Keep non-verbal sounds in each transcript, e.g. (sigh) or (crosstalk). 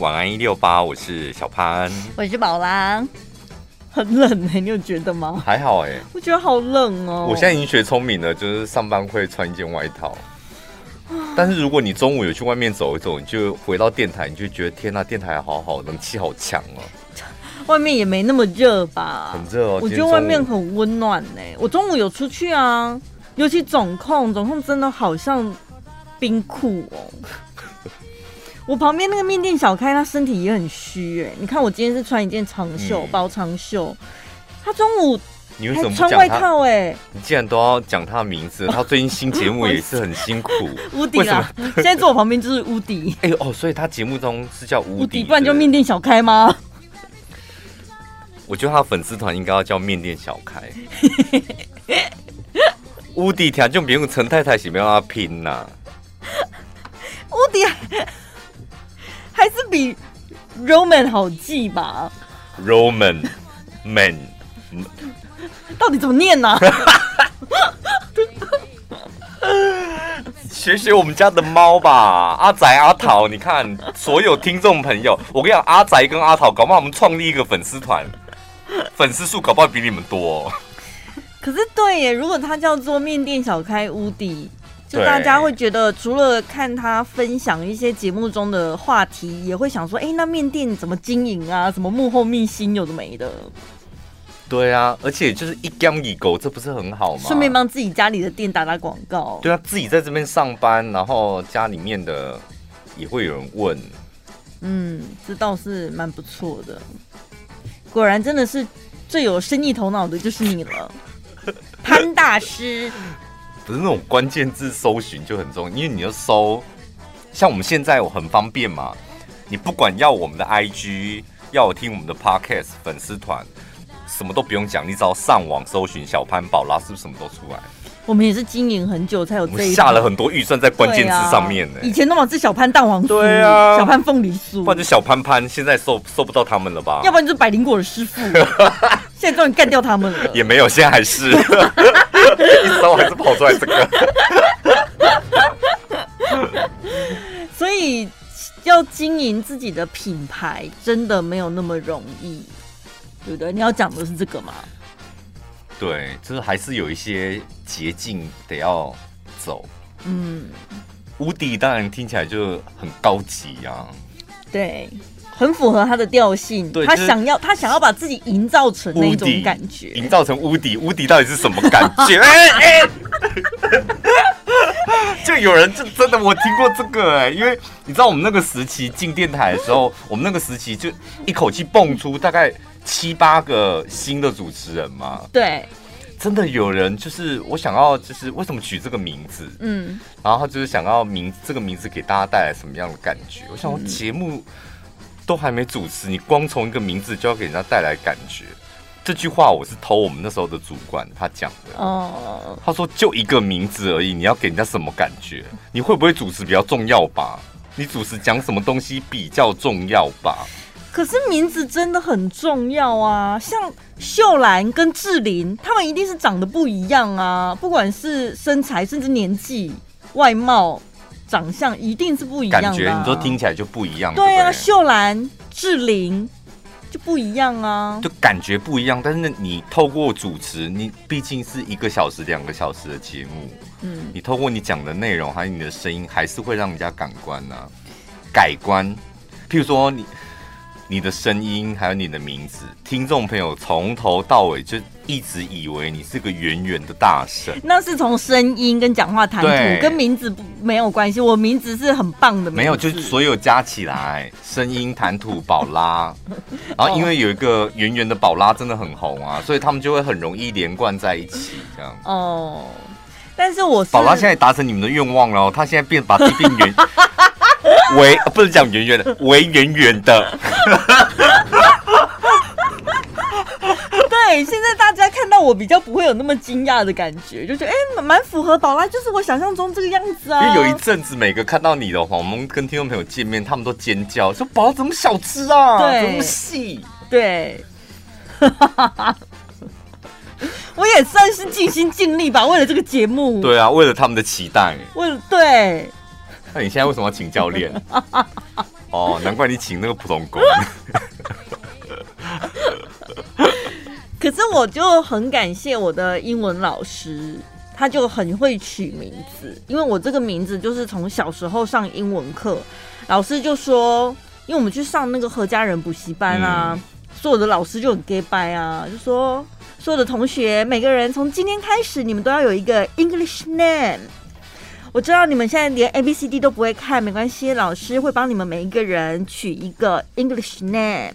晚安一六八，我是小潘，我是宝拉，很冷哎、欸，你有觉得吗？还好哎、欸，我觉得好冷哦、喔。我现在已经学聪明了，就是上班会穿一件外套。但是如果你中午有去外面走一走，你就回到电台，你就觉得天呐，电台好好，冷气好强哦。外面也没那么热吧？很热哦。我觉得外面很温暖呢、欸。我中午有出去啊，尤其总控，总控真的好像冰库哦。我旁边那个面店小开，他身体也很虚哎。你看我今天是穿一件长袖，嗯、薄长袖。他中午你为什么穿外套哎？你既然都要讲他的名字，他最近新节目也是很辛苦。乌迪啊，现在坐我旁边就是乌迪。(laughs) 哎呦哦，所以他节目中是叫乌迪，不然叫面店小开吗？(laughs) 我觉得他粉丝团应该要叫面店小开。乌迪条就别用陈太太，是不要他拼呐？乌迪。还是比 Roman 好记吧？Roman man，到底怎么念呢、啊？学学我们家的猫吧，阿宅阿桃，你看所有听众朋友，我跟你讲，阿宅跟阿桃，搞不好我们创立一个粉丝团，粉丝数搞不好比你们多、哦。可是对耶，如果他叫做面店小开乌迪。就大家会觉得，除了看他分享一些节目中的话题，也会想说，哎、欸，那面店怎么经营啊？什么幕后秘辛有的没的？对啊，而且就是一江一狗，这不是很好吗？顺便帮自己家里的店打打广告。对啊，自己在这边上班，然后家里面的也会有人问。嗯，这倒是蛮不错的。果然真的是最有生意头脑的就是你了，潘大师。不是那种关键字搜寻就很重要，因为你要搜，像我们现在我很方便嘛，你不管要我们的 IG，要我听我们的 Podcast 粉丝团，什么都不用讲，你只要上网搜寻小潘宝拉，是不是什么都出来？我们也是经营很久才有这一，下了很多预算在关键字上面呢、欸啊。以前都往是小潘蛋黄酥，对啊，小潘凤梨酥，或者小潘潘，现在搜搜不到他们了吧？要不然就是百灵果的师傅，(laughs) 现在终于干掉他们了。也没有，现在还是。一搜还是跑出来这个，所以要经营自己的品牌真的没有那么容易，对不对？你要讲的是这个吗？对，就是还是有一些捷径得要走。嗯，无敌当然听起来就很高级啊。对。很符合他的调性，他想要他想要把自己营造成那种感觉，营造成无敌，无敌到底是什么感觉？哎 (laughs) 哎，(laughs) 就有人就真的我听过这个哎、欸，因为你知道我们那个时期进电台的时候，我们那个时期就一口气蹦出大概七八个新的主持人嘛。对，真的有人就是我想要就是为什么取这个名字？嗯，然后他就是想要名这个名字给大家带来什么样的感觉？我想说节目。都还没主持，你光从一个名字就要给人家带来感觉，这句话我是偷我们那时候的主管他讲的。哦，他说就一个名字而已，你要给人家什么感觉？你会不会主持比较重要吧？你主持讲什么东西比较重要吧？可是名字真的很重要啊！像秀兰跟志玲，他们一定是长得不一样啊，不管是身材，甚至年纪、外貌。长相一定是不一样的，感觉你说听起来就不一样。对啊，秀兰、志玲就不一样啊，就感觉不一样。但是你透过主持，你毕竟是一个小时、两个小时的节目，嗯，你透过你讲的内容还有你的声音，还是会让人家感官呐、啊、改观。譬如说你。你的声音还有你的名字，听众朋友从头到尾就一直以为你是个圆圆的大神。那是从声音跟讲话谈吐跟名字不没有关系。我名字是很棒的名字，没有，就所有加起来，声音谈吐宝拉。(laughs) 然后因为有一个圆圆的宝拉真的很红啊，所以他们就会很容易连贯在一起这样。哦，但是我宝拉现在达成你们的愿望了，他现在变把自己变圆。(laughs) 围不是讲圆圆的，(laughs) 围圆圆的。(laughs) 对，现在大家看到我比较不会有那么惊讶的感觉，就觉得哎，蛮、欸、符合宝拉，就是我想象中这个样子啊。因为有一阵子，每个看到你的话，我们跟听众朋友见面，他们都尖叫，说宝拉怎么小只啊？对，怎么细？对，(laughs) 我也算是尽心尽力吧，为了这个节目。对啊，为了他们的期待。为了对。(laughs) 那你现在为什么要请教练？(laughs) 哦，难怪你请那个普通工。(laughs) 可是我就很感谢我的英文老师，他就很会取名字，因为我这个名字就是从小时候上英文课，老师就说，因为我们去上那个何家人补习班啊，嗯、所有的老师就很 gay 掰啊，就说所有的同学每个人从今天开始，你们都要有一个 English name。我知道你们现在连 A B C D 都不会看，没关系，老师会帮你们每一个人取一个 English name，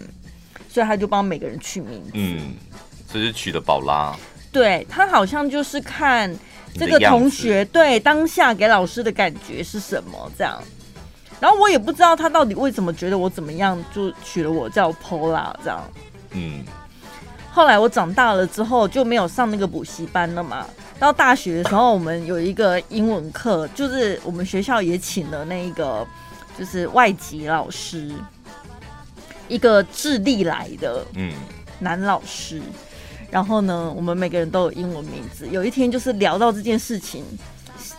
所以他就帮每个人取名字。嗯。这是取的宝拉，对，他好像就是看这个同学对当下给老师的感觉是什么这样，然后我也不知道他到底为什么觉得我怎么样，就取了我叫 Paula 这样。嗯，后来我长大了之后就没有上那个补习班了嘛。到大学的时候，我们有一个英文课，就是我们学校也请了那一个就是外籍老师，一个智利来的嗯男老师。然后呢，我们每个人都有英文名字。有一天就是聊到这件事情，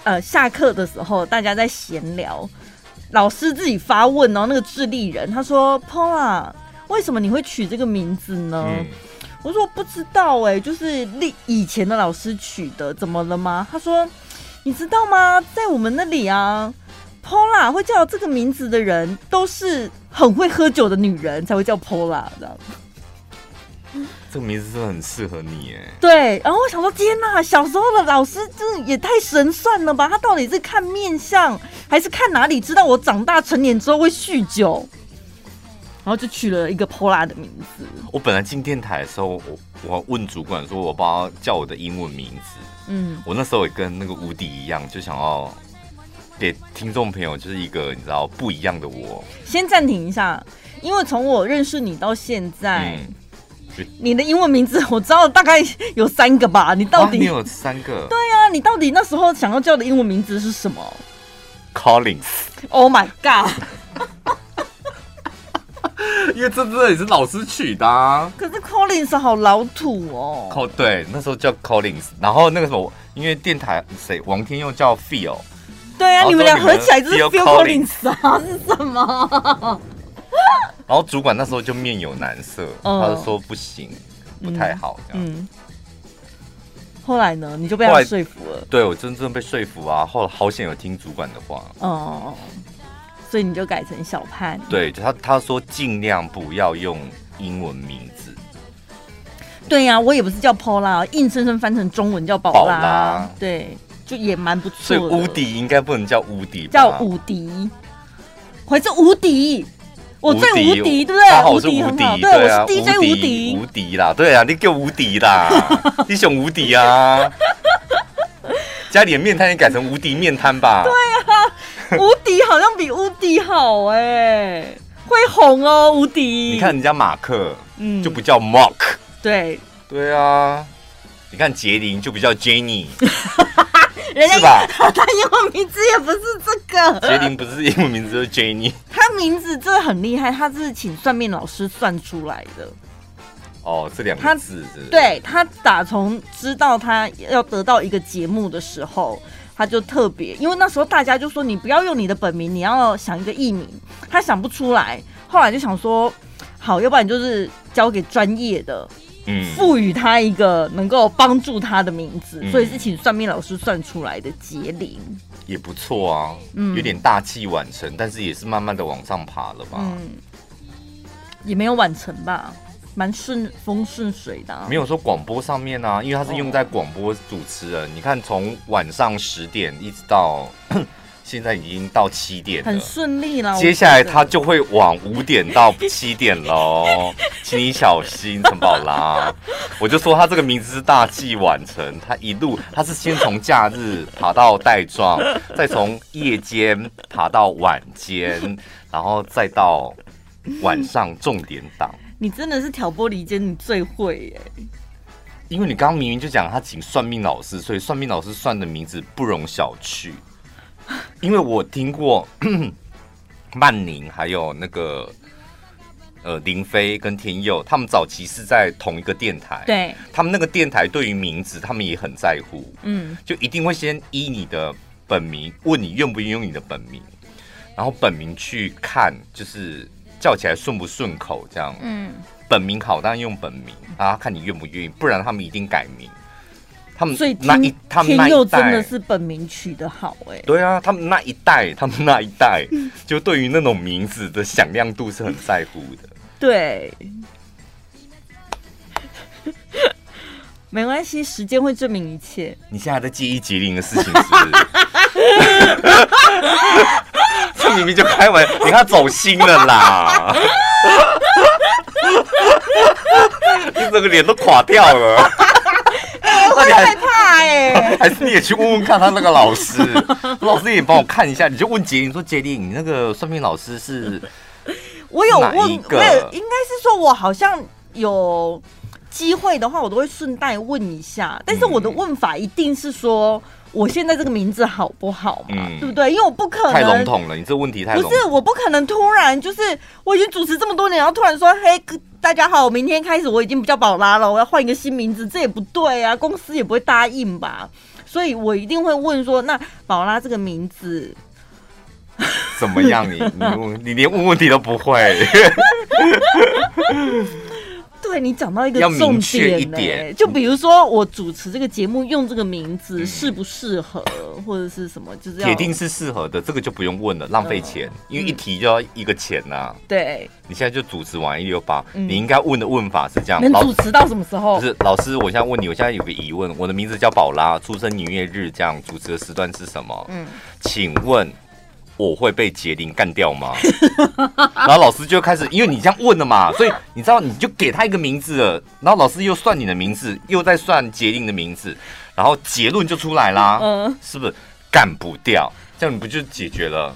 呃，下课的时候大家在闲聊，老师自己发问哦，那个智利人他说：“Paula，为什么你会取这个名字呢？”嗯、我说：“我不知道哎，就是历以前的老师取的，怎么了吗？”他说：“你知道吗？在我们那里啊，Paula 会叫这个名字的人都是很会喝酒的女人才会叫 Paula 这样。”这个名字真的很适合你哎。对，然后我想说，天哪，小时候的老师真的也太神算了吧？他到底是看面相，还是看哪里知道我长大成年之后会酗酒？然后就取了一个 Paula 的名字。我本来进电台的时候，我我问主管说，我不要叫我的英文名字。嗯，我那时候也跟那个无敌一样，就想要给听众朋友就是一个你知道不一样的我。先暂停一下，因为从我认识你到现在。嗯你的英文名字我知道大概有三个吧？你到底、啊、你有三个？对啊，你到底那时候想要叫的英文名字是什么？Collins。Oh my god！(laughs) 因为这这也是老师取的、啊。可是 Collins 好老土哦。哦，对，那时候叫 Collins，然后那个时候因为电台谁王天佑叫 Phil。对啊，你们俩合起来就是 Phil Collins 啊？是什么？然后主管那时候就面有难色，哦、他就说不行，不太好这样。嗯。后来呢，你就被他说服了。对，我真正被说服啊！后来好险有听主管的话。哦。所以你就改成小潘。对，他他说尽量不要用英文名字。对呀、啊，我也不是叫 Paula，硬生生翻成中文叫宝拉。对，就也蛮不错。所以无敌应该不能叫无敌，叫无敌，或者无敌。我最无敌，对不对？我是无敌，对，我是 DJ 无敌，无敌啦，对啊，你叫无敌啦，(laughs) 你想无敌啊？家里的面摊也改成无敌面摊吧？对啊，(laughs) 无敌好像比无敌好哎，会红哦，无敌。你看人家马克，嗯，就不叫 Mark，对，对啊，你看杰林就不叫 Jenny。(laughs) 人家是吧？他英文名字也不是这个。杰林不是英文名字，就是 Jenny。他名字真的很厉害，他是请算命老师算出来的。哦，这两个字是。对，他打从知道他要得到一个节目的时候，他就特别，因为那时候大家就说你不要用你的本名，你要想一个艺名。他想不出来，后来就想说，好，要不然就是交给专业的。嗯，赋予他一个能够帮助他的名字，嗯、所以是请算命老师算出来的杰林，也不错啊。嗯，有点大器晚成，但是也是慢慢的往上爬了吧？嗯，也没有晚成吧，蛮顺风顺水的、啊。没有说广播上面啊，因为他是用在广播主持人。哦、你看，从晚上十点一直到。(coughs) 现在已经到七点了，很顺利了。接下来他就会往五点到七点喽，(laughs) 请你小心，陈宝拉。我就说他这个名字是大器晚成，他一路他是先从假日爬到带状，(laughs) 再从夜间爬到晚间，然后再到晚上重点档。你真的是挑拨离间，你最会耶。因为你刚刚明明就讲他请算命老师，所以算命老师算的名字不容小觑。因为我听过 (coughs) 曼宁，还有那个呃林飞跟天佑，他们早期是在同一个电台，对，他们那个电台对于名字，他们也很在乎，嗯，就一定会先依你的本名问你愿不愿意用你的本名。然后本名去看，就是叫起来顺不顺口这样。嗯，本名好，当然用本名，啊看你愿不愿意，不然他们一定改名。他们那一，他们那一代真的是本名取得好哎。对啊，他们那一代，他们那一代，就对于那种名字的响亮度是很在乎的。对，(laughs) 没关系，时间会证明一切。你现在还在记忆吉林的事情是不是？这明明就开玩笑，你看走心了啦！(laughs) 你整个脸都垮掉了。我会害怕哎、欸，(laughs) 还是你也去问问看他那个老师，(laughs) 老师也帮我看一下，你就问杰林说：“杰林，你那个算命老师是？”我有问，我有应该是说，我好像有机会的话，我都会顺带问一下。但是我的问法一定是说。我现在这个名字好不好嘛？嗯、对不对？因为我不可能太笼统了，你这问题太。不是，我不可能突然就是我已经主持这么多年，然后突然说：“嘿，大家好，我明天开始我已经不叫宝拉了，我要换一个新名字。”这也不对啊，公司也不会答应吧？所以我一定会问说：“那宝拉这个名字怎么样你？你你连问问题都不会。”对，你讲到一个重点呢、欸，就比如说我主持这个节目用这个名字适不适合，或者是什么，就是要铁定是适合的，这个就不用问了，浪费钱，因为一提就要一个钱呐、啊。对，你现在就主持完一六八，你应该问的问法是这样，能主持到什么时候？不是老师，我现在问你，我现在有个疑问，我的名字叫宝拉，出生年月日，这样主持的时段是什么？嗯，请问。我会被杰林干掉吗？(laughs) 然后老师就开始，因为你这样问了嘛，所以你知道你就给他一个名字了，然后老师又算你的名字，又在算杰林的名字，然后结论就出来啦，嗯，是不是干不掉？这样你不就解决了？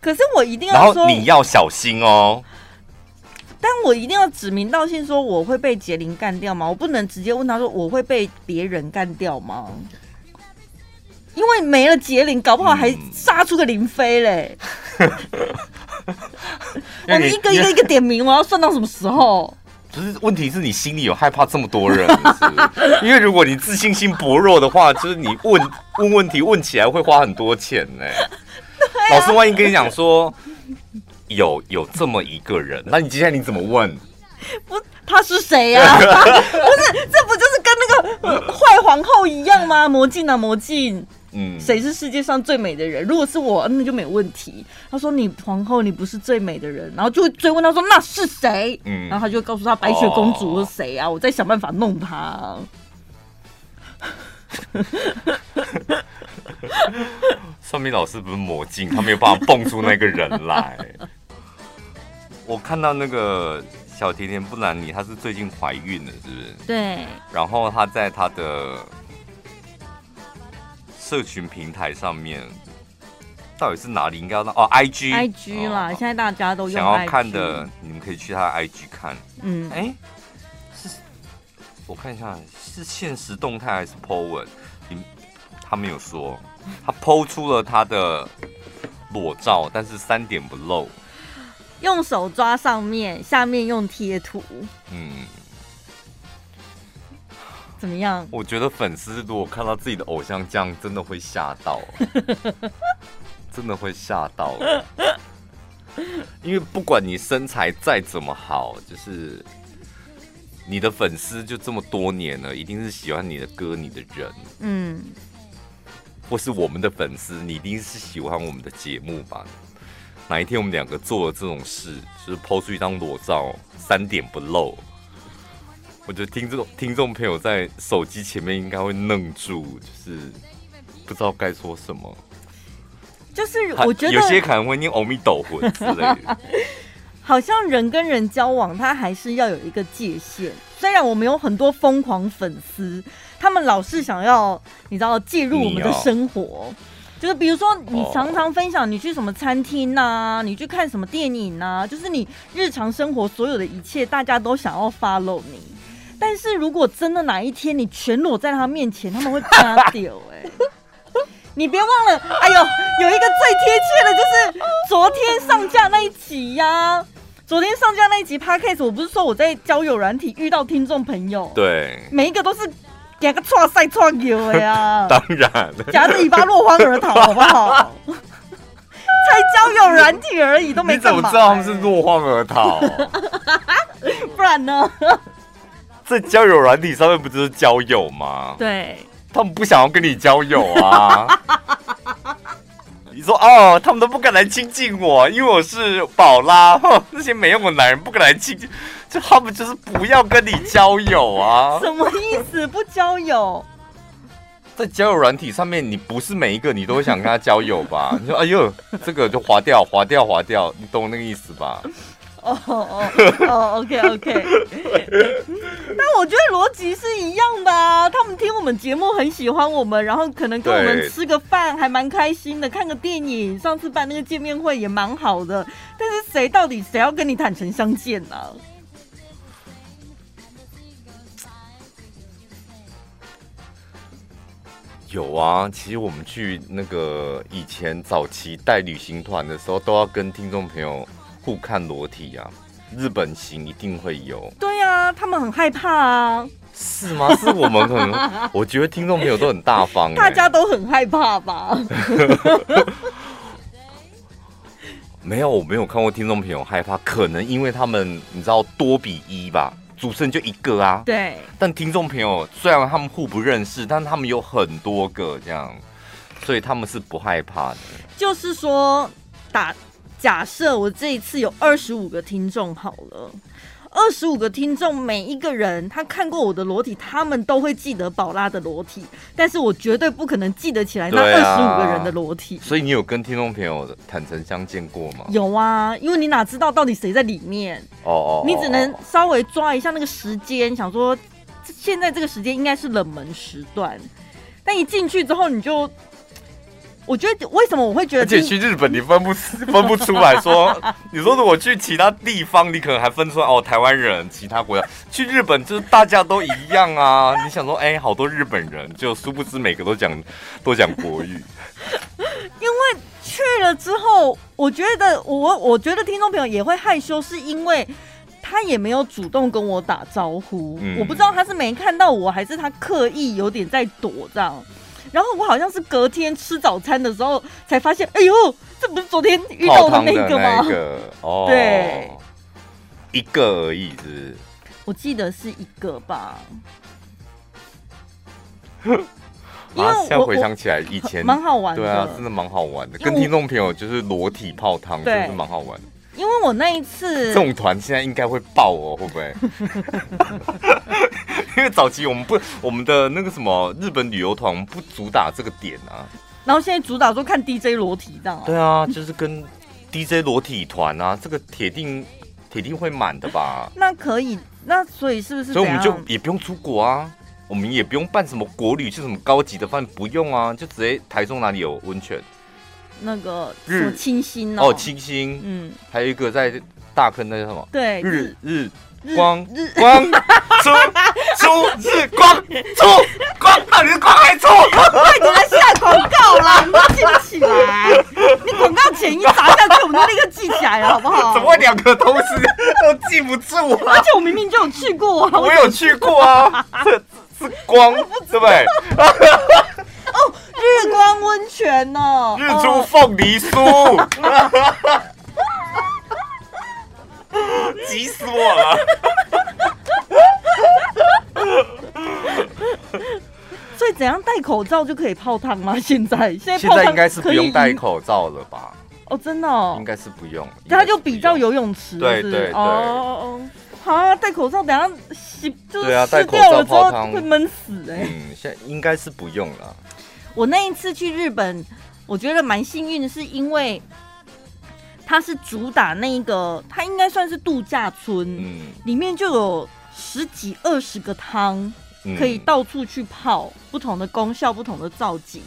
可是我一定要，然后你要小心哦。但我一定要指名道姓说我会被杰林干掉吗？我不能直接问他说我会被别人干掉吗？因为没了杰林，搞不好还杀出个林飞嘞。嗯、我们一个一个一个点名，我要算到什么时候？不是，问题是你心里有害怕这么多人 (laughs) 因为如果你自信心薄弱的话，就是你问问问题问起来会花很多钱呢。啊、老师万一跟你讲说有有这么一个人，那你接下来你怎么问？不，他是谁呀、啊？(laughs) 不是，这不就是跟那个坏皇后一样吗？魔镜啊，魔镜。嗯，谁是世界上最美的人？如果是我，那就没问题。他说：“你皇后，你不是最美的人。”然后就会追问他说：“那是谁？”嗯，然后他就告诉他白雪公主是谁啊？哦、我再想办法弄他。(laughs) 算命老师不是魔镜，他没有办法蹦出那个人来。我看到那个小甜甜布兰妮，她是最近怀孕了，是不是？对。然后她在她的。社群平台上面到底是哪里？应该要哦，IG，IG 啦，现在大家都用。想要看的，你们可以去他的 IG 看。嗯，哎，是，我看一下，是现实动态还是 po 文？你他没有说，他 po 出了他的裸照，但是三点不露，用手抓上面，下面用贴图。嗯。怎么样？我觉得粉丝如果看到自己的偶像这样，真的会吓到，(laughs) 真的会吓到。因为不管你身材再怎么好，就是你的粉丝就这么多年了，一定是喜欢你的歌、你的人。嗯，或是我们的粉丝，你一定是喜欢我们的节目吧？哪一天我们两个做了这种事，就是 PO 出一张裸照，三点不露。我觉得听众听众朋友在手机前面应该会愣住，就是不知道该说什么。就是我觉得有些可能会念阿弥陀佛之类的。(laughs) 好像人跟人交往，他还是要有一个界限。虽然我们有很多疯狂粉丝，他们老是想要你知道介入我们的生活，哦、就是比如说你常常分享你去什么餐厅呐、啊，你去看什么电影呐、啊，就是你日常生活所有的一切，大家都想要 follow 你。但是如果真的哪一天你全裸在他面前，他们会发丢哎！(laughs) 你别忘了，哎呦，有一个最贴切的，就是昨天上架那一集呀、啊。昨天上架那一集 Podcast，我不是说我在交友软体遇到听众朋友，对，每一个都是给个错赛错球的呀。(laughs) 当然，夹着尾巴落荒而逃，(laughs) 好不好？才交友软体而已，都没、欸。你怎么知道他们是落荒而逃？不然呢？在交友软体上面不就是交友吗？对，他们不想要跟你交友啊。(laughs) 你说哦，他们都不敢来亲近我，因为我是宝拉。那些没用的男人不敢来亲近，就他们就是不要跟你交友啊。什么意思？不交友？在交友软体上面，你不是每一个你都会想跟他交友吧？你说哎呦，这个就划掉，划掉，划掉，你懂那个意思吧？哦哦哦，OK OK。但我觉得逻辑是一样的啊，他们听我们节目很喜欢我们，然后可能跟我们吃个饭还蛮开心的，看个电影，上次办那个见面会也蛮好的。但是谁到底谁要跟你坦诚相见呢？有啊，其实我们去那个以前早期带旅行团的时候，都要跟听众朋友互看裸体啊。日本型一定会有。对啊，他们很害怕啊。是吗？是我们可能，(laughs) 我觉得听众朋友都很大方，大家都很害怕吧？(laughs) 没有，我没有看过听众朋友害怕，可能因为他们你知道多比一吧。主持人就一个啊，对。但听众朋友虽然他们互不认识，但他们有很多个这样，所以他们是不害怕的。就是说，打假设我这一次有二十五个听众好了。二十五个听众，每一个人他看过我的裸体，他们都会记得宝拉的裸体，但是我绝对不可能记得起来那二十五个人的裸体。所以你有跟听众朋友坦诚相见过吗？有啊，因为你哪知道到底谁在里面？哦哦，你只能稍微抓一下那个时间，想说现在这个时间应该是冷门时段，但一进去之后你就。我觉得为什么我会觉得，而且去日本你分不 (laughs) 分不出来说，(laughs) 你说如果去其他地方，你可能还分出来哦，台湾人，其他国家 (laughs) 去日本就是大家都一样啊。你想说，哎、欸，好多日本人，就殊不知每个都讲都讲国语。因为去了之后，我觉得我我觉得听众朋友也会害羞，是因为他也没有主动跟我打招呼，嗯、我不知道他是没看到我，还是他刻意有点在躲这样。然后我好像是隔天吃早餐的时候才发现，哎呦，这不是昨天遇到的那个吗？那个 (laughs) 哦，对，一个而已是，是。我记得是一个吧。(laughs) 因为现在回想起来，以前蛮好玩的，对啊，真的蛮好玩的，跟听众朋友就是裸体泡汤，真是蛮好玩的。因为我那一次，这种团现在应该会爆哦，会不会？(laughs) 因为早期我们不，我们的那个什么日本旅游团，我们不主打这个点啊。然后现在主打说看 DJ 裸体这样。对啊，就是跟 DJ 裸体团啊，这个铁定铁定会满的吧？(laughs) 那可以，那所以是不是？所以我们就也不用出国啊，我们也不用办什么国旅，就什么高级的饭不用啊，就直接台中哪里有温泉。那个什么清新哦，清新，嗯，还有一个在大坑，那叫什么？对，日日光日光出出日光出光，到底是光还是出？快点来下广告啦！你都记不起来，你广告前一砸下去，我们就立刻记起来了，好不好？(laughs) 怎么会两个同时都记不住啊？而且我明明就有去过啊，我有去过啊，(laughs) 这是光，对不对？(laughs) 哦，日光温泉哦，日出凤梨酥，急死我了！(laughs) 所以怎样戴口罩就可以泡汤吗？现在现在现在应该是不用戴口罩了吧？哦，真的哦，应该是不用。它就比较游泳池，对对对。哦，好啊，戴口罩，等下洗就是湿掉了之后会闷死哎。嗯，现在应该是不用了。我那一次去日本，我觉得蛮幸运的，是因为它是主打那一个，它应该算是度假村，嗯，里面就有十几二十个汤，可以到处去泡，不同的功效、不同的造景，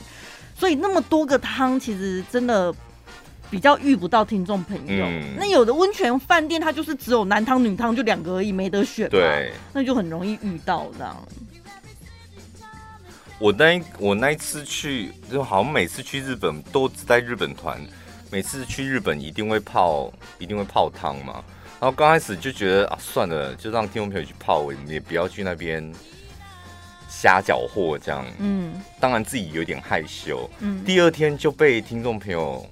所以那么多个汤，其实真的比较遇不到听众朋友。嗯、那有的温泉饭店，它就是只有男汤女汤，就两个而已，没得选，对，那就很容易遇到这样。我那我那一次去，就好像每次去日本都只带日本团，每次去日本一定会泡，一定会泡汤嘛。然后刚开始就觉得啊，算了，就让听众朋友去泡，我们也不要去那边瞎搅和这样。嗯，当然自己有点害羞。嗯，第二天就被听众朋友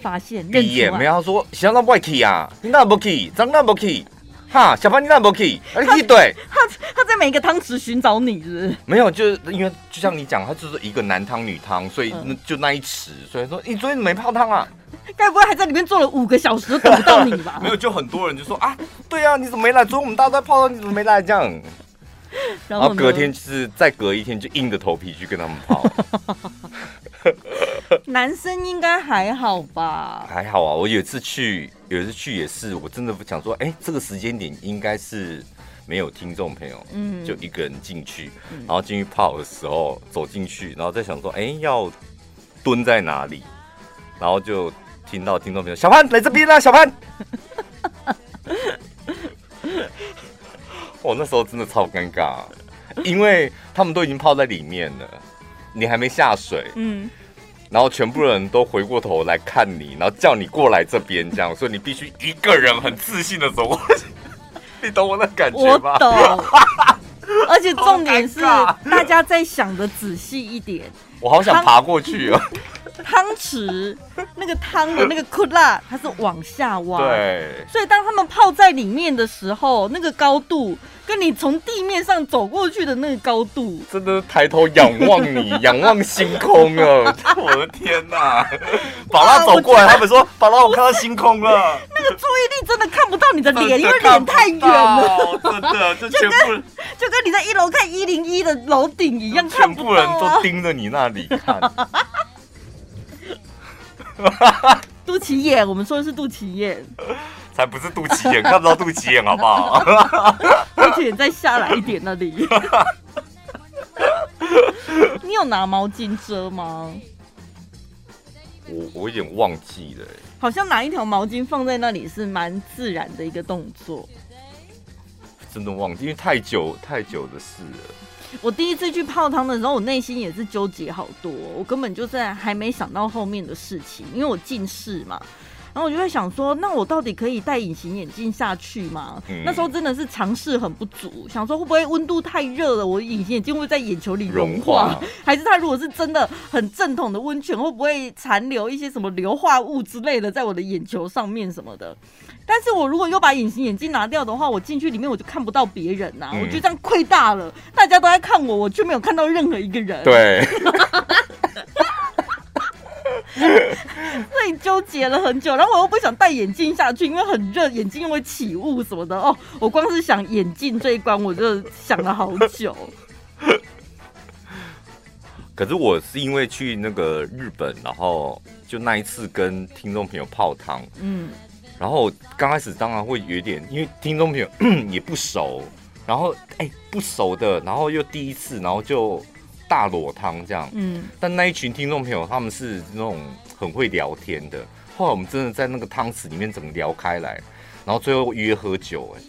发现，闭眼没有说，想到不去啊，你那不去，张那不去，哈，小潘你那不去，你去对，他他在每一个汤池寻找你是不是？没有，就是因为就像你讲，他就是一个男汤女汤，所以那就那一池，所以说你昨天没泡汤啊？该不会还在里面坐了五个小时都等不到你吧？(laughs) 没有，就很多人就说啊，对啊，你怎么没来？昨天我们大家都在泡汤，你怎么没来？这样。然后隔天就是再隔一天就硬着头皮去跟他们泡。(laughs) 男生应该还好吧？还好啊，我有一次去，有一次去也是，我真的不想说，哎，这个时间点应该是没有听众朋友，嗯，就一个人进去，然后进去泡的时候走进去，然后再想说，哎，要蹲在哪里，然后就听到听众朋友小潘来这边啦，小潘。我 (laughs) 那时候真的超尴尬，因为他们都已经泡在里面了，你还没下水，嗯，然后全部人都回过头来看你，然后叫你过来这边，这样，所以你必须一个人很自信的走过去，(laughs) 你懂我的感觉吗？我懂，(laughs) 而且重点是大家再想的仔细一点，我好想爬过去哦。汤匙那个汤的那个库拉，它是往下挖，对，所以当他们泡在里面的时候，那个高度跟你从地面上走过去的那个高度，真的抬头仰望你，(laughs) 仰望星空啊！(laughs) 我的天哪！宝拉走过来，他们说：“宝拉，我看到星空了。”那个注意力真的看不到你的脸，因为脸太远了，真的 (laughs) 就全部就跟就跟你在一楼看一零一的楼顶一样，看不到啊，全部人都盯着你那里看。(laughs) 肚脐眼，我们说的是肚脐眼，才不是肚脐眼，看不到肚脐眼，好不好？(laughs) 肚脐眼再下来一点那里。(laughs) 你有拿毛巾遮吗？我我有点忘记了，好像拿一条毛巾放在那里是蛮自然的一个动作。真的忘记，因为太久太久的事了。我第一次去泡汤的时候，我内心也是纠结好多，我根本就在还没想到后面的事情，因为我近视嘛，然后我就会想说，那我到底可以戴隐形眼镜下去吗？嗯、那时候真的是尝试很不足，想说会不会温度太热了，我隐形眼镜会在眼球里融化，融化 (laughs) 还是它如果是真的很正统的温泉，会不会残留一些什么硫化物之类的在我的眼球上面什么的？但是我如果又把隐形眼镜拿掉的话，我进去里面我就看不到别人呐、啊，嗯、我觉得这样亏大了。大家都在看我，我却没有看到任何一个人。(laughs) 对，(laughs) (laughs) 所以纠结了很久，然后我又不想戴眼镜下去，因为很热，眼镜又会起雾什么的。哦，我光是想眼镜这一关，我就想了好久。(laughs) 可是我是因为去那个日本，然后就那一次跟听众朋友泡汤，嗯。然后刚开始当然会有点，因为听众朋友 (coughs) 也不熟，然后哎不熟的，然后又第一次，然后就大裸汤这样。嗯。但那一群听众朋友他们是那种很会聊天的，后来我们真的在那个汤池里面怎么聊开来，然后最后约喝酒哎。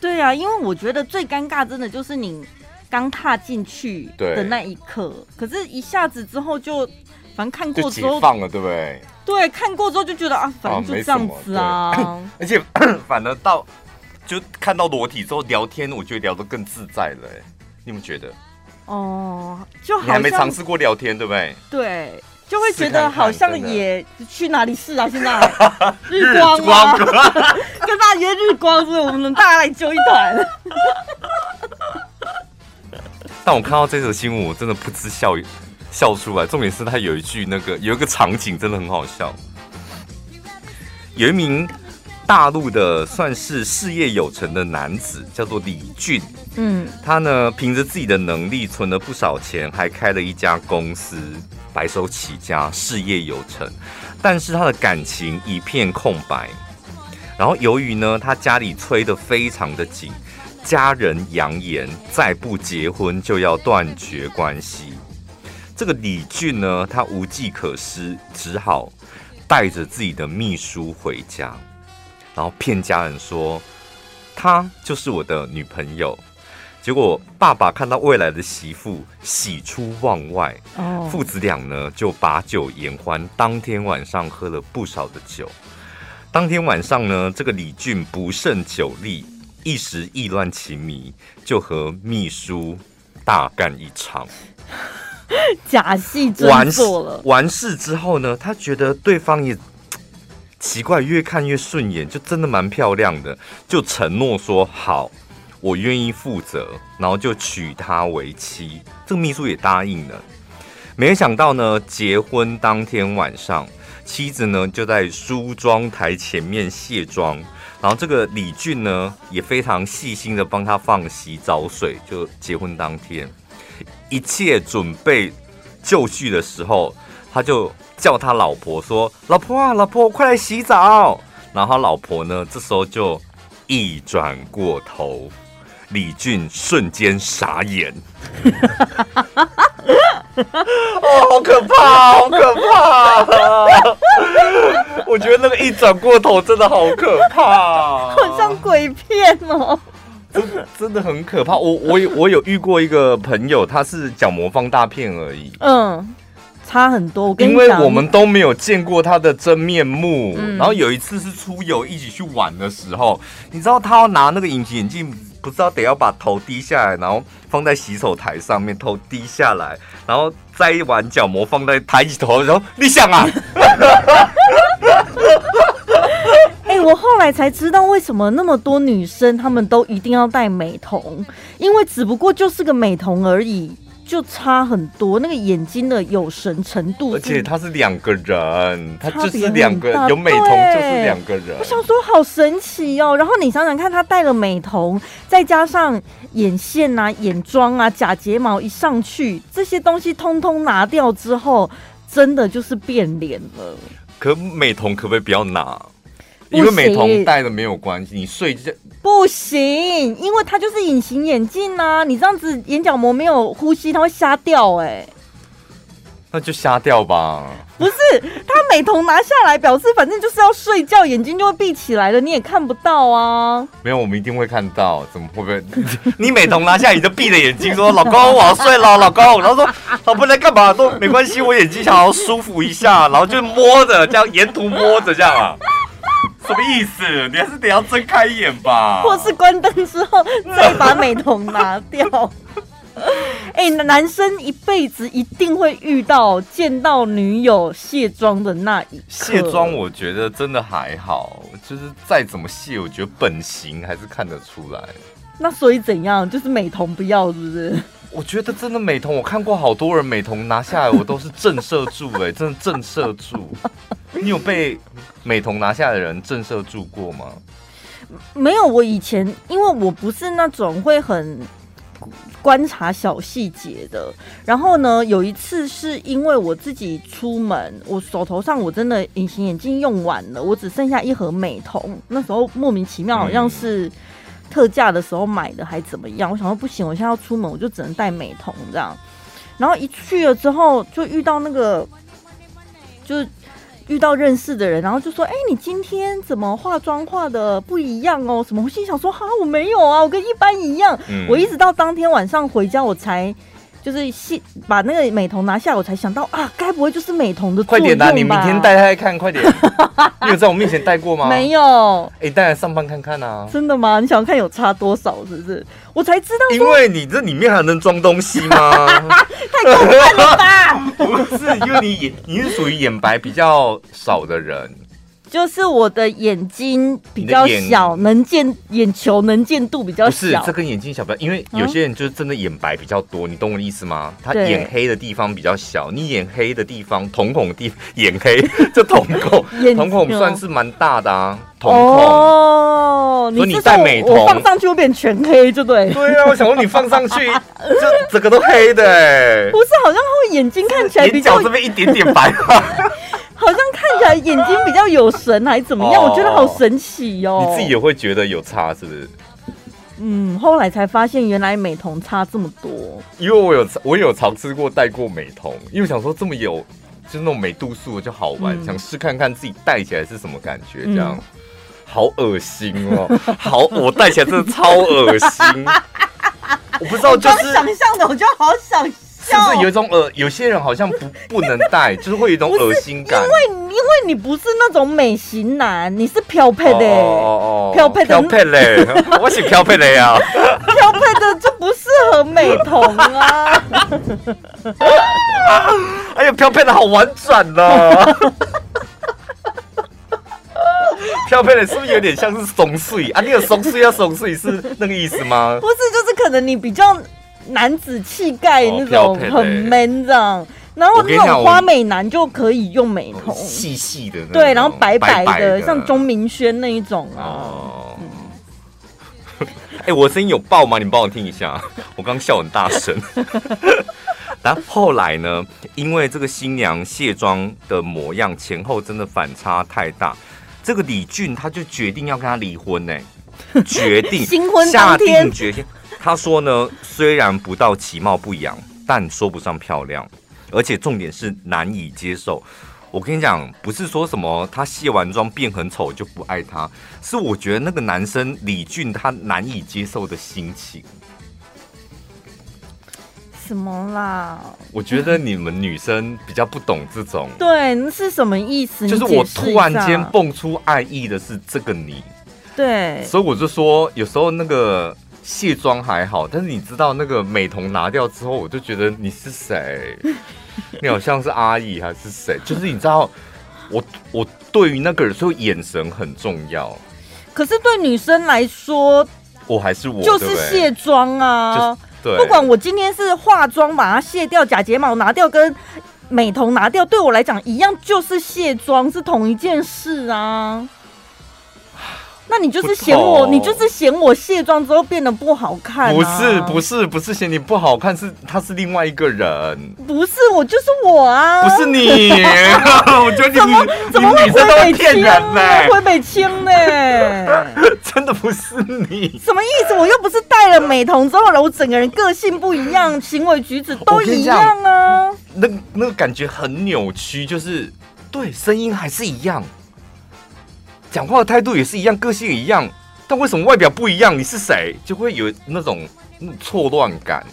对啊，因为我觉得最尴尬真的就是你刚踏进去的那一刻，可是一下子之后就反正看过之后解放了，对不对？对，看过之后就觉得啊，反正就这样子啊。啊 (coughs) 而且反而到就看到裸体之后聊天，我觉得聊得更自在了。你们觉得？哦，就好像你还没尝试过聊天，对不对？对，就会觉得好像也去哪里试啊？现在 (laughs) 日光啊，(laughs) 跟大家约日光，所以我们能大家来揪一团。(laughs) 但我看到这则新闻，我真的不知笑。笑出来，重点是他有一句那个有一个场景真的很好笑。有一名大陆的算是事业有成的男子，叫做李俊。嗯，他呢凭着自己的能力存了不少钱，还开了一家公司，白手起家，事业有成。但是他的感情一片空白。然后由于呢他家里催得非常的紧，家人扬言再不结婚就要断绝关系。这个李俊呢，他无计可施，只好带着自己的秘书回家，然后骗家人说她就是我的女朋友。结果爸爸看到未来的媳妇喜出望外，哦父子俩呢就把酒言欢，当天晚上喝了不少的酒。当天晚上呢，这个李俊不胜酒力，一时意乱情迷，就和秘书大干一场。(laughs) 假戏真做了。完事之后呢，他觉得对方也奇怪，越看越顺眼，就真的蛮漂亮的，就承诺说好，我愿意负责，然后就娶她为妻。这个秘书也答应了。没想到呢，结婚当天晚上，妻子呢就在梳妆台前面卸妆，然后这个李俊呢也非常细心的帮她放洗澡水。就结婚当天，一切准备就绪的时候，他就。叫他老婆说：“老婆啊，老婆，快来洗澡。”然后他老婆呢，这时候就一转过头，李俊瞬间傻眼。(laughs) 哦，好可怕，好可怕！我觉得那个一转过头真的好可怕，好像鬼片哦，真真的很可怕。我我有我有遇过一个朋友，他是角膜放大片而已。嗯。差很多，我跟你讲，因为我们都没有见过他的真面目。嗯、然后有一次是出游一起去玩的时候，你知道他要拿那个隐形眼镜，不知道得要把头低下来，然后放在洗手台上面，头低下来，然后再玩角膜放在抬起头，然后你想啊？哎、欸，我后来才知道为什么那么多女生她们都一定要戴美瞳，因为只不过就是个美瞳而已。就差很多，那个眼睛的有神程度，而且他是两个人，他就是两个有美瞳就是两个人。我想说好神奇哦，然后你想想看，他戴了美瞳，再加上眼线啊、眼妆啊、假睫毛一上去，这些东西通通拿掉之后，真的就是变脸了。可美瞳可不可以不要拿？因为美瞳戴了没有关系，你睡觉不行，因为它就是隐形眼镜呐、啊，你这样子眼角膜没有呼吸，它会瞎掉哎、欸。那就瞎掉吧。不是，他美瞳拿下来，表示反正就是要睡觉，眼睛就会闭起来了，你也看不到啊。没有，我们一定会看到，怎么会不会？你美瞳拿下，你就闭着眼睛说：“老公，我要睡了，老公。”然后说：“老婆在干嘛？”说没关系，我眼睛想要舒服一下，然后就摸着，这样沿途摸着这样啊。什么意思？你还是得要睁开眼吧，或是关灯之后再把美瞳拿掉。(laughs) 哎、欸，男生一辈子一定会遇到见到女友卸妆的那一刻。卸妆，我觉得真的还好，就是再怎么卸，我觉得本型还是看得出来。那所以怎样？就是美瞳不要，是不是？我觉得真的美瞳，我看过好多人美瞳拿下来，我都是震慑住哎、欸，真的震慑住。(laughs) 你有被美瞳拿下来的人震慑住过吗？没有，我以前因为我不是那种会很观察小细节的。然后呢，有一次是因为我自己出门，我手头上我真的隐形眼镜用完了，我只剩下一盒美瞳。那时候莫名其妙好像是。特价的时候买的还怎么样？我想说不行，我现在要出门，我就只能戴美瞳这样。然后一去了之后，就遇到那个，就遇到认识的人，然后就说：“哎、欸，你今天怎么化妆化的不一样哦？什么？”我心想说：“哈，我没有啊，我跟一般一样。嗯”我一直到当天晚上回家，我才。就是卸把那个美瞳拿下，我才想到啊，该不会就是美瞳的作用吧？快点呐，你明天戴戴看，快点！(laughs) 你有在我面前戴过吗？没有。哎，戴来上班看看啊！真的吗？你想看有差多少？是不是？我才知道，因为你这里面还能装东西吗？(laughs) 太过分了吧！(laughs) 不是，因为你眼你是属于眼白比较少的人。就是我的眼睛比较小，能见眼球能见度比较小。不是，这跟眼睛小不？因为有些人就是真的眼白比较多，嗯、你懂我的意思吗？他眼黑的地方比较小，你眼黑的地方瞳孔的地眼黑，(laughs) 这瞳孔瞳孔算是蛮大的啊。瞳孔哦，所以你戴美瞳，我放上去会变全黑，就对。对啊，我想说你放上去，(laughs) 就整个都黑的、欸。不是，好像会眼睛看起来比较眼角这边一点点白。(laughs) 好像看起来眼睛比较有神，还是怎么样？我觉得好神奇哦。你自己也会觉得有差，是不是？嗯，后来才发现原来美瞳差这么多。因为我有我有尝试过戴过美瞳，因为想说这么有就是那种美度数就好玩，嗯、想试看看自己戴起来是什么感觉。这样、嗯、好恶心哦，(laughs) 好，我戴起来真的超恶心。(laughs) 我不知道，就是想象的，我就好想。是不是有一种恶？有些人好像不不能戴，就是会有一种恶心感。(laughs) 因为因为你不是那种美型男，你是漂配的，哦哦，漂配的，漂配嘞，(laughs) 我是漂配的呀。漂配的就不适合美瞳啊。(laughs) 哎呀，漂配的好婉转呢。漂配的是不是有点像是松碎啊？你有松碎要松碎是那个意思吗？不是，就是可能你比较男子气概那种很 man 这样。然后那种花美男就可以用美瞳，细细的，对，然后白白的，像钟明轩那一种啊。哦。(laughs) 哎、欸，我声音有爆吗？你们帮我听一下，(laughs) 我刚笑很大声。(laughs) 然后后来呢，因为这个新娘卸妆的模样前后真的反差太大，这个李俊他就决定要跟她离婚呢、欸，决定新婚下定决心。他说呢，虽然不到其貌不扬，但说不上漂亮。而且重点是难以接受，我跟你讲，不是说什么他卸完妆变很丑就不爱他，是我觉得那个男生李俊他难以接受的心情。什么啦？我觉得你们女生比较不懂这种。对，那是什么意思？就是我突然间蹦出爱意的是这个你。对。所以我就说，有时候那个。卸妆还好，但是你知道那个美瞳拿掉之后，我就觉得你是谁？(laughs) 你好像是阿姨还是谁？就是你知道，我我对于那个人，所以眼神很重要。可是对女生来说，我还是我，就是卸妆啊。对，不管我今天是化妆把它卸掉，假睫毛拿掉，跟美瞳拿掉，对我来讲一样，就是卸妆，是同一件事啊。那你就是嫌我，你就是嫌我卸妆之后变得不好看啊。不是不是不是嫌你不好看，是他是另外一个人。不是我就是我啊，不是你。(laughs) 我觉得你怎么怎么会回北京呢？回北京呢？真的不是你。什么意思？我又不是戴了美瞳之后了，我整个人个性不一样，行为举止都一样啊。那那个感觉很扭曲，就是对，声音还是一样。讲话的态度也是一样，个性也一样，但为什么外表不一样？你是谁？就会有那种错乱感，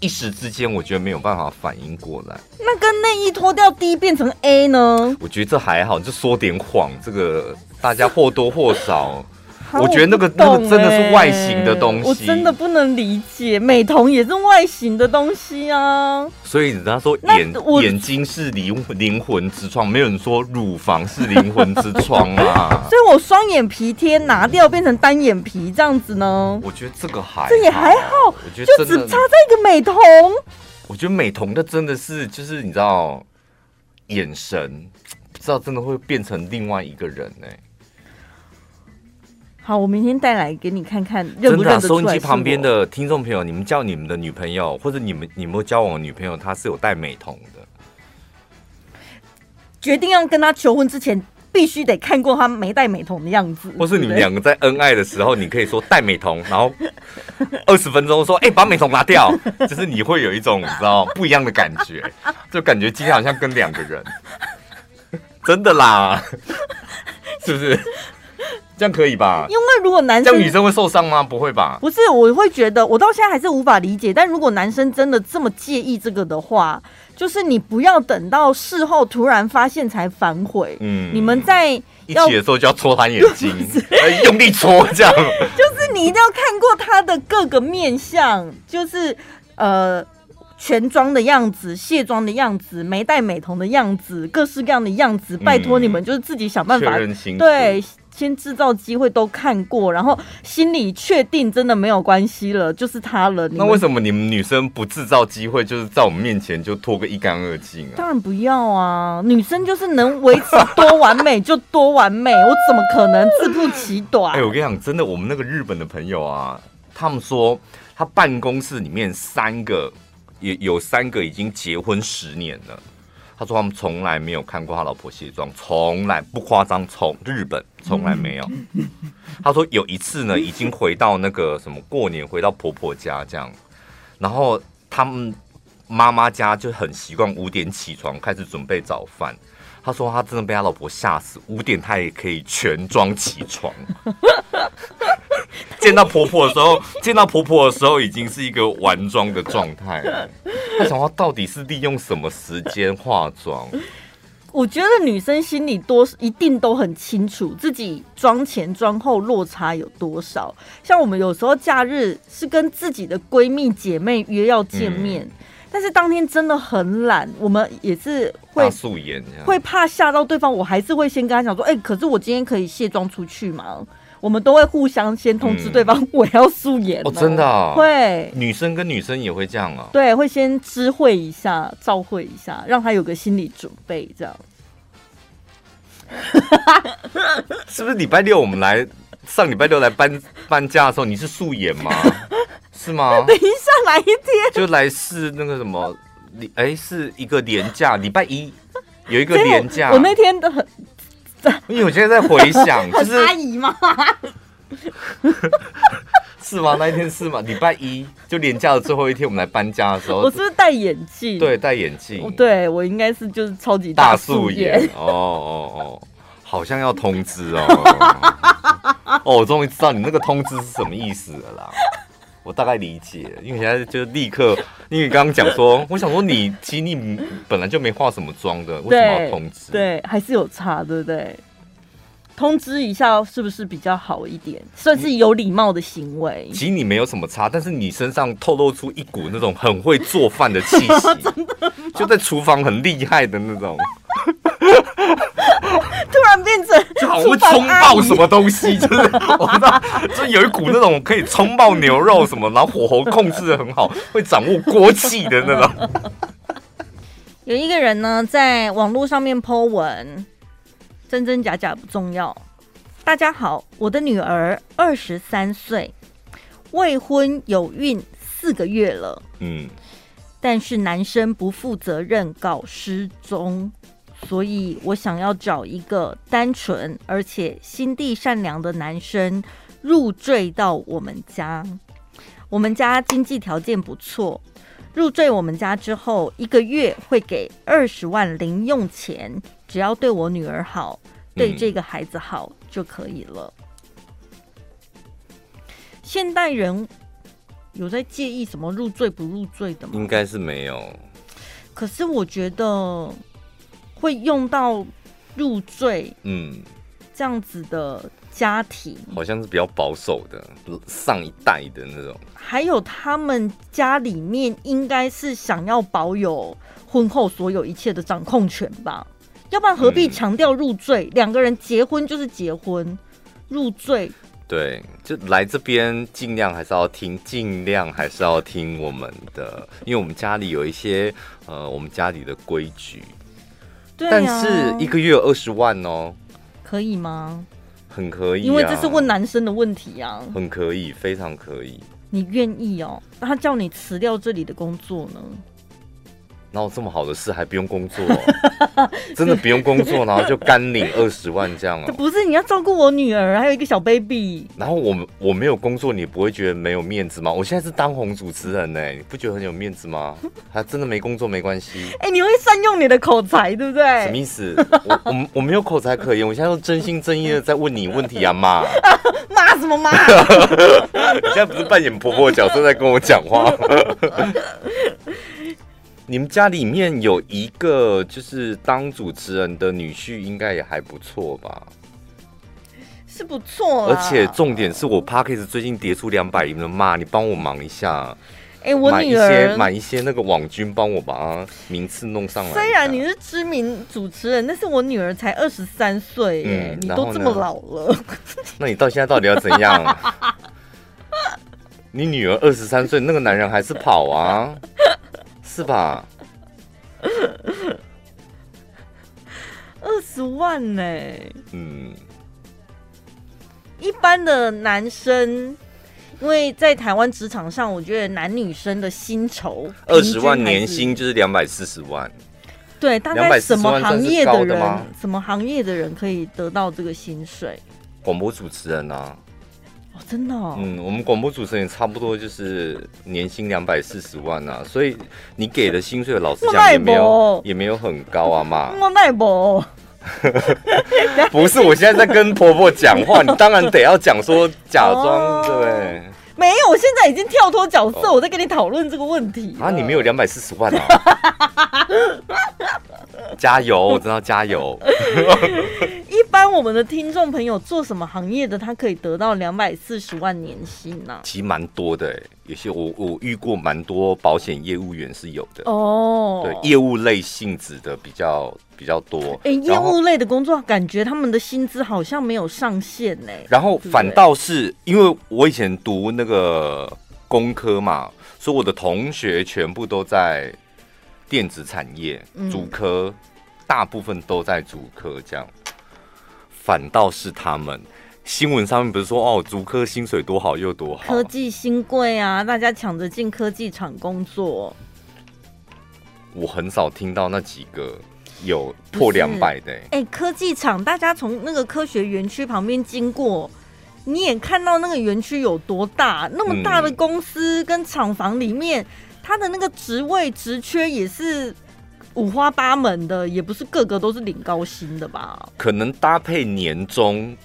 一时之间我觉得没有办法反应过来。那跟内衣脱掉 D 变成 A 呢？我觉得这还好，就说点谎，这个大家或多或少。我觉得那个那个真的是外形的东西，我真的不能理解。美瞳也是外形的东西啊。所以人家说眼眼睛是灵灵魂之窗，没有人说乳房是灵魂之窗啊。(laughs) 所以我双眼皮贴拿掉变成单眼皮这样子呢？我觉得这个还这也还好，我觉得就只差这一个美瞳。我觉得美瞳的真的是就是你知道眼神，不知道真的会变成另外一个人呢、欸。好，我明天带来给你看看认不认得出来。真的啊，收音机旁边的听众朋友，你们叫你们的女朋友，或者你们你们交往的女朋友，她是有戴美瞳的。决定要跟她求婚之前，必须得看过她没戴美瞳的样子。或是你们两个在恩爱的时候，你可以说戴美瞳，然后 (laughs) 二十分钟说：“哎、欸，把美瞳拿掉。” (laughs) 就是你会有一种你知道不一样的感觉，就感觉今天好像跟两个人。(laughs) 真的啦，是不是？这样可以吧？因为如果男生，这样女生会受伤吗？不会吧？不是，我会觉得，我到现在还是无法理解。但如果男生真的这么介意这个的话，就是你不要等到事后突然发现才反悔。嗯，你们在一起的时候就要戳他眼睛，(laughs) 用力戳，这样。(laughs) 就是你一定要看过他的各个面相，就是呃，全妆的样子、卸妆的样子、没戴美瞳的样子、各式各样的样子。拜托你们，就是自己想办法。对。先制造机会都看过，然后心里确定真的没有关系了，就是他了。那为什么你们女生不制造机会，就是在我们面前就脱个一干二净啊？当然不要啊！女生就是能维持多完美就多完美，我怎么可能自不其短？哎、欸，我跟你讲，真的，我们那个日本的朋友啊，他们说他办公室里面三个也有三个已经结婚十年了。他说他们从来没有看过他老婆卸妆，从来不夸张，从日本从来没有。他说有一次呢，已经回到那个什么过年，回到婆婆家这样，然后他们妈妈家就很习惯五点起床开始准备早饭。他说他真的被他老婆吓死，五点他也可以全妆起床。见到婆婆的时候，见到婆婆的时候已经是一个完妆的状态了。他想说到底是利用什么时间化妆？我觉得女生心里多一定都很清楚自己妆前妆后落差有多少。像我们有时候假日是跟自己的闺蜜姐妹约要见面。嗯但是当天真的很懒，我们也是会素颜，会怕吓到对方，我还是会先跟他讲说，哎、欸，可是我今天可以卸妆出去吗？我们都会互相先通知对方，嗯、我要素颜哦，真的、哦、会，女生跟女生也会这样啊？对，会先知会一下，照会一下，让他有个心理准备，这样。(laughs) 是不是礼拜六我们来上礼拜六来搬搬家的时候，你是素颜吗？是吗？(laughs) 等一下哪一天？就来试那个什么，哎、欸，是一个年假，礼拜一有一个年假。我那天的很，因为我现在在回想，(laughs) 就是阿姨吗？(laughs) 是吗？那一天是吗？礼拜一就年假的最后一天，我们来搬家的时候，我是不是戴眼镜？对，戴眼镜。对，我应该是就是超级大素颜。哦哦哦，好像要通知哦。哦，我终于知道你那个通知是什么意思了啦。我大概理解，因为现在就立刻，因为刚刚讲说，(laughs) 我想说你其实你本来就没化什么妆的，为什么要通知？对，还是有差，对不对？通知一下是不是比较好一点？算是有礼貌的行为。其实你没有什么差，但是你身上透露出一股那种很会做饭的气息，(laughs) 就在厨房很厉害的那种。(laughs) 突然变成就好像会冲爆什么东西，就是我知道，就有一股那种可以冲爆牛肉什么，然后火候控制的很好，会掌握锅气的那种。(laughs) 有一个人呢，在网络上面 po 文，真真假假不重要。大家好，我的女儿二十三岁，未婚有孕四个月了，嗯，但是男生不负责任，搞失踪。所以我想要找一个单纯而且心地善良的男生入赘到我们家。我们家经济条件不错，入赘我们家之后，一个月会给二十万零用钱，只要对我女儿好，对这个孩子好就可以了。现代人有在介意什么入赘不入赘的吗？应该是没有。可是我觉得。会用到入赘，嗯，这样子的家庭好像是比较保守的上一代的那种。还有他们家里面应该是想要保有婚后所有一切的掌控权吧？要不然何必强调入赘？两、嗯、个人结婚就是结婚，入赘。对，就来这边尽量还是要听，尽量还是要听我们的，因为我们家里有一些呃，我们家里的规矩。但是一个月有二十万哦，可以吗？很可以，因为这是问男生的问题啊。很可以，非常可以。你愿意哦？那他叫你辞掉这里的工作呢？哪有这么好的事还不用工作？(laughs) 真的不用工作，然后就干领二十万这样啊？不是，你要照顾我女儿，还有一个小 baby。然后我我没有工作，你不会觉得没有面子吗？我现在是当红主持人呢，你不觉得很有面子吗？还真的没工作没关系。(laughs) 哎、欸，你会善用你的口才，对不对？什么意思？我我我没有口才可言，我现在都真心真意的在问你问题啊，妈。(laughs) 妈什么妈？你现在不是扮演婆婆的角色在跟我讲话？你们家里面有一个就是当主持人的女婿，应该也还不错吧？是不错，而且重点是我 Parkes 最近跌出两百亿了嘛，你帮我忙一下。哎、欸，我女儿买一些买一些那个网军，帮我把名次弄上来。虽然你是知名主持人，但是我女儿才二十三岁，哎，你都这么老了，那你到现在到底要怎样？(laughs) 你女儿二十三岁，那个男人还是跑啊？是吧？(laughs) 二十万呢？嗯，一般的男生，因为在台湾职场上，我觉得男女生的薪酬二十万年薪就是两百四十万。对，大概什么行业的人，什么行业的人可以得到这个薪水？广播主持人啊。哦，真的哦。嗯，我们广播主持人差不多就是年薪两百四十万啊，所以你给的薪水，老实讲也没有也没有很高啊嘛。我奈不，(laughs) 不是，我现在在跟婆婆讲话，你当然得要讲说假装、哦、对。没有，我现在已经跳脱角色，哦、我在跟你讨论这个问题啊。你没有两百四十万啊？(laughs) 加油，我真的要加油。(laughs) 一般般我们的听众朋友做什么行业的，他可以得到两百四十万年薪呢？其实蛮多的，有些我我遇过蛮多保险业务员是有的哦。对，业务类性质的比较比较多。哎、欸，业务类的工作感觉他们的薪资好像没有上限呢。然后反倒是因为我以前读那个工科嘛，所以我的同学全部都在电子产业，主科、嗯、大部分都在主科这样。反倒是他们新闻上面不是说哦，足科薪水多好又多好，科技新贵啊，大家抢着进科技厂工作。我很少听到那几个有破两百的。哎、欸，科技厂，大家从那个科学园区旁边经过，你也看到那个园区有多大，那么大的公司跟厂房里面，他、嗯、的那个职位职缺也是。五花八门的，也不是个个都是领高薪的吧？可能搭配年终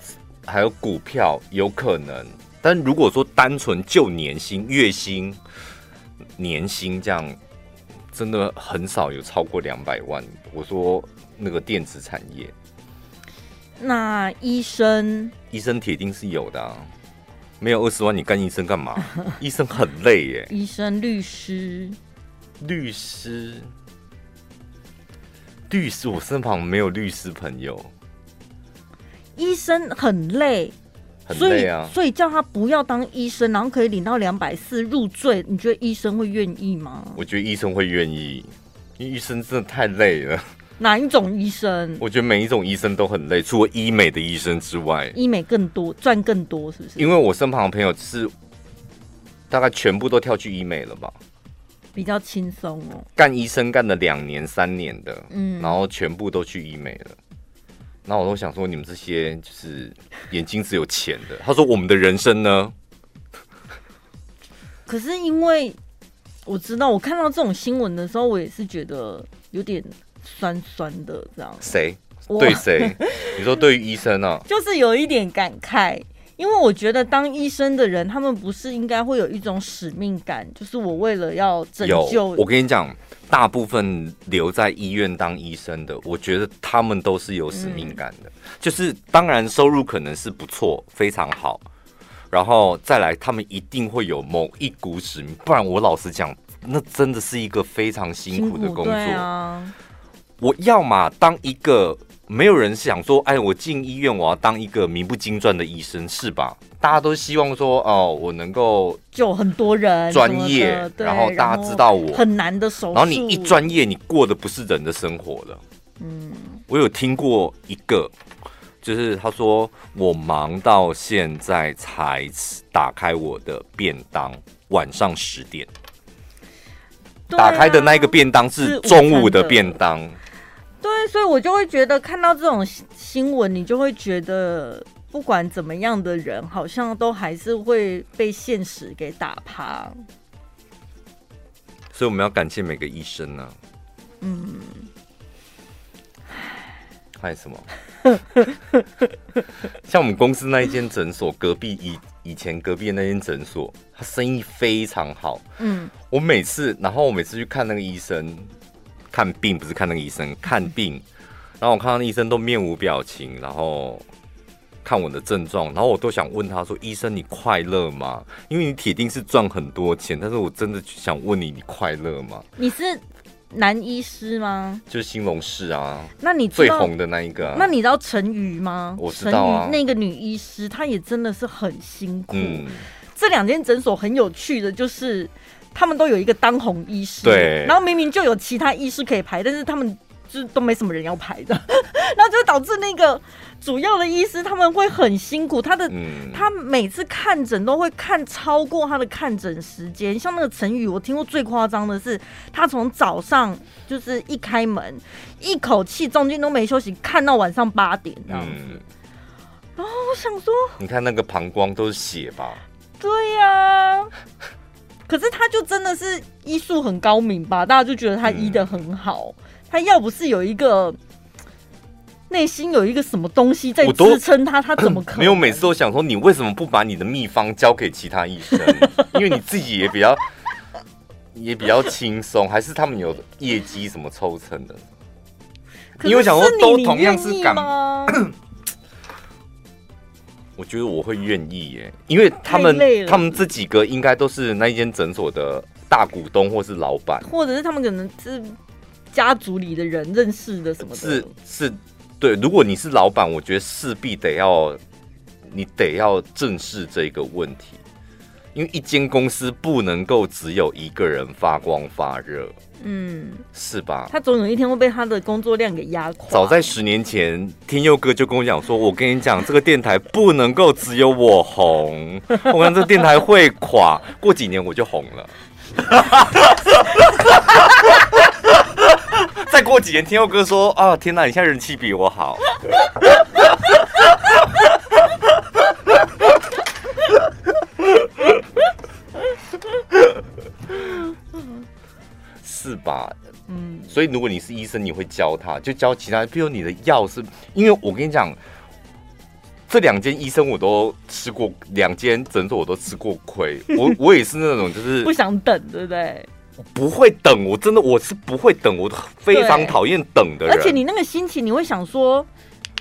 还有股票有可能，但如果说单纯就年薪、月薪、年薪这样，真的很少有超过两百万。我说那个电子产业，那医生，医生铁定是有的啊，没有二十万你干医生干嘛？(laughs) 医生很累耶。医生、律师、律师。律师，我身旁没有律师朋友。医生很累，很累啊，所以，所以叫他不要当医生，然后可以领到两百四入赘。你觉得医生会愿意吗？我觉得医生会愿意，因为医生真的太累了。哪一种医生？我觉得每一种医生都很累，除了医美的医生之外，医美更多赚更多，是不是？因为我身旁的朋友是大概全部都跳去医美了吧。比较轻松哦，干医生干了两年三年的，嗯，然后全部都去医美了。那我都想说，你们这些就是眼睛只有钱的。他说，我们的人生呢？(laughs) 可是因为我知道，我看到这种新闻的时候，我也是觉得有点酸酸的这样。谁？对谁？你说对于医生呢？(laughs) 就是有一点感慨。因为我觉得当医生的人，他们不是应该会有一种使命感，就是我为了要拯救。我跟你讲，大部分留在医院当医生的，我觉得他们都是有使命感的。嗯、就是当然收入可能是不错，非常好，然后再来，他们一定会有某一股使命。不然我老实讲，那真的是一个非常辛苦的工作。啊，我要嘛当一个。没有人想说，哎，我进医院，我要当一个名不经传的医生，是吧？大家都希望说，哦，我能够救很多人，专业，然后大家知道我很难的手术。然后你一专业，你过的不是人的生活了。嗯，我有听过一个，就是他说，我忙到现在才打开我的便当，晚上十点，打开的那一个便当是中午的便当。对，所以我就会觉得看到这种新闻，你就会觉得不管怎么样的人，好像都还是会被现实给打趴。所以我们要感谢每个医生呢、啊。嗯。还有什么？(laughs) 像我们公司那一间诊所，隔壁以以前隔壁的那间诊所，他生意非常好。嗯。我每次，然后我每次去看那个医生。看病不是看那个医生，看病，然后我看到那医生都面无表情，然后看我的症状，然后我都想问他说：“医生，你快乐吗？因为你铁定是赚很多钱，但是我真的想问你，你快乐吗？”你是男医师吗？就是兴隆市啊，那你最红的那一个、啊。那你知道陈瑜吗？我知道啊，那个女医师，她也真的是很辛苦。嗯、这两间诊所很有趣的就是。他们都有一个当红医师，对，然后明明就有其他医师可以排，但是他们就都没什么人要排的，(laughs) 然后就导致那个主要的医师他们会很辛苦，他的、嗯、他每次看诊都会看超过他的看诊时间，像那个陈宇，我听过最夸张的是，他从早上就是一开门，一口气中间都没休息，看到晚上八点这样子，嗯、然后我想说，你看那个膀胱都是血吧？对呀、啊。可是他就真的是医术很高明吧？大家就觉得他医的很好。嗯、他要不是有一个内心有一个什么东西在支撑他，他怎么可能？(coughs) 没有，每次都想说，你为什么不把你的秘方交给其他医生？(laughs) 因为你自己也比较也比较轻松，还是他们有业绩什么抽成的？因为想说，都同样是感，(coughs) (coughs) 我觉得我会愿意耶，因为他们他们这几个应该都是那一间诊所的大股东或是老板，或者是他们可能是家族里的人认识的什么的。是是，对。如果你是老板，我觉得势必得要你得要正视这个问题，因为一间公司不能够只有一个人发光发热。嗯，是吧？他总有一天会被他的工作量给压垮。早在十年前，天佑哥就跟我讲说：“我跟你讲，这个电台不能够只有我红，(laughs) 我看这个电台会垮。过几年我就红了。(laughs) ”再过几年，天佑哥说：“啊，天哪，你现在人气比我好。(laughs) ”是吧？嗯，所以如果你是医生，你会教他，就教其他，比如你的药是，因为我跟你讲，这两间医生我都吃过，两间诊所我都吃过亏，我 (laughs) 我也是那种就是不想等，对不对？不会等，我真的我是不会等，我非常讨厌等的人，而且你那个心情，你会想说。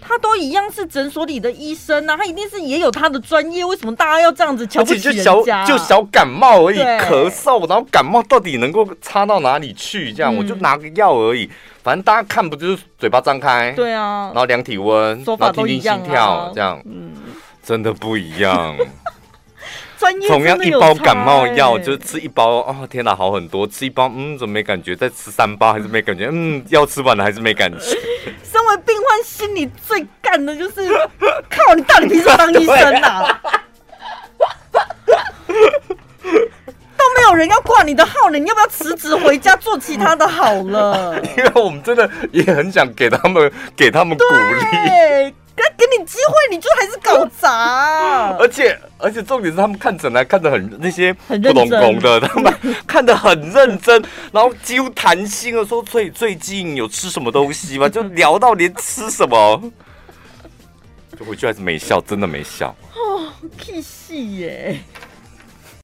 他都一样是诊所里的医生啊，他一定是也有他的专业。为什么大家要这样子瞧不起人家？就小就小感冒而已，咳嗽，然后感冒到底能够差到哪里去？这样、嗯、我就拿个药而已，反正大家看不就是嘴巴张开？对啊，然后量体温，然后听听心跳，这样，嗯，真的不一样。同样一包感冒药，就吃一包哦，天哪，好很多。吃一包，嗯，怎么没感觉？再吃三包还是没感觉？嗯，(laughs) 药吃完了还是没感觉。(laughs) 身为病患，心里最干的就是，(laughs) 靠，你到底凭什么当医生啊？都没有人要挂你的号了，你要不要辞职回家做其他的好了？因为我们真的也很想给他们，给他们鼓励。给给你机会，你就还是搞砸。(laughs) 而且而且重点是他们看诊来看得很那些不懂工的，他们 (laughs) 看得很认真，然后几乎谈心了，说最最近有吃什么东西吗？(laughs) 就聊到连吃什么，就回去还是没笑，真的没笑。哦，气戏耶！